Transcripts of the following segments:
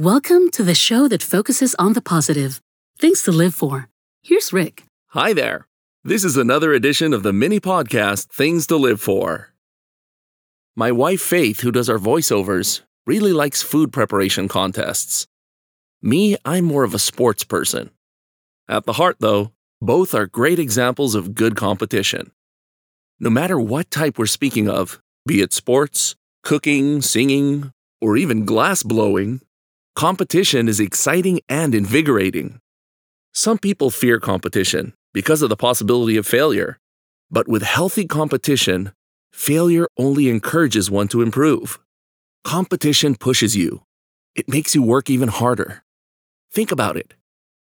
Welcome to the show that focuses on the positive. Things to live for. Here's Rick. Hi there. This is another edition of the mini podcast Things to Live For. My wife Faith, who does our voiceovers, really likes food preparation contests. Me, I'm more of a sports person. At the heart, though, both are great examples of good competition. No matter what type we're speaking of, be it sports, cooking, singing, or even glass blowing, competition is exciting and invigorating. Some people fear competition because of the possibility of failure, but with healthy competition, failure only encourages one to improve. Competition pushes you, it makes you work even harder. Think about it.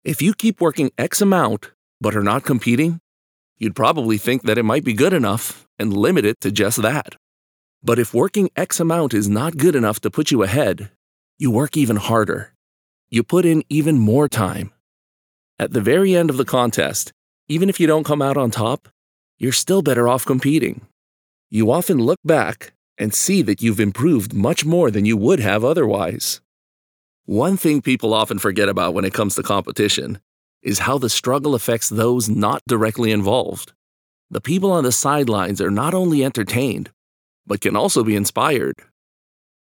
If you keep working X amount but are not competing, you'd probably think that it might be good enough and limit it to just that. But if working X amount is not good enough to put you ahead, you work even harder. You put in even more time. At the very end of the contest, even if you don't come out on top, you're still better off competing. You often look back and see that you've improved much more than you would have otherwise. One thing people often forget about when it comes to competition is how the struggle affects those not directly involved. The people on the sidelines are not only entertained, but can also be inspired.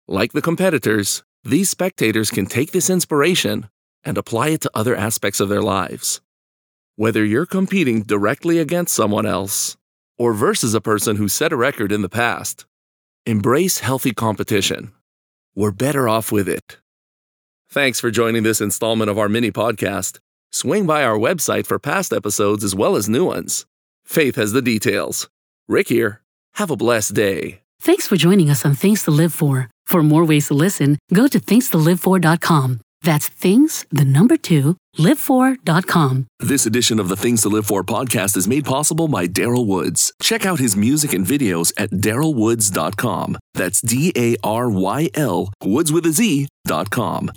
Like the competitors, these spectators can take this inspiration and apply it to other aspects of their lives. Whether you're competing directly against someone else or versus a person who set a record in the past, embrace healthy competition. We're better off with it. Thanks for joining this installment of our mini podcast. Swing by our website for past episodes as well as new ones. Faith has the details. Rick here. Have a blessed day. Thanks for joining us on Things to Live For. For more ways to listen, go to thingstolivefor.com. That's things, the number two, live4.com. This edition of the Things to Live For podcast is made possible by Daryl Woods. Check out his music and videos at darylwoodz.com. That's D A R Y L, woods with a Z.com.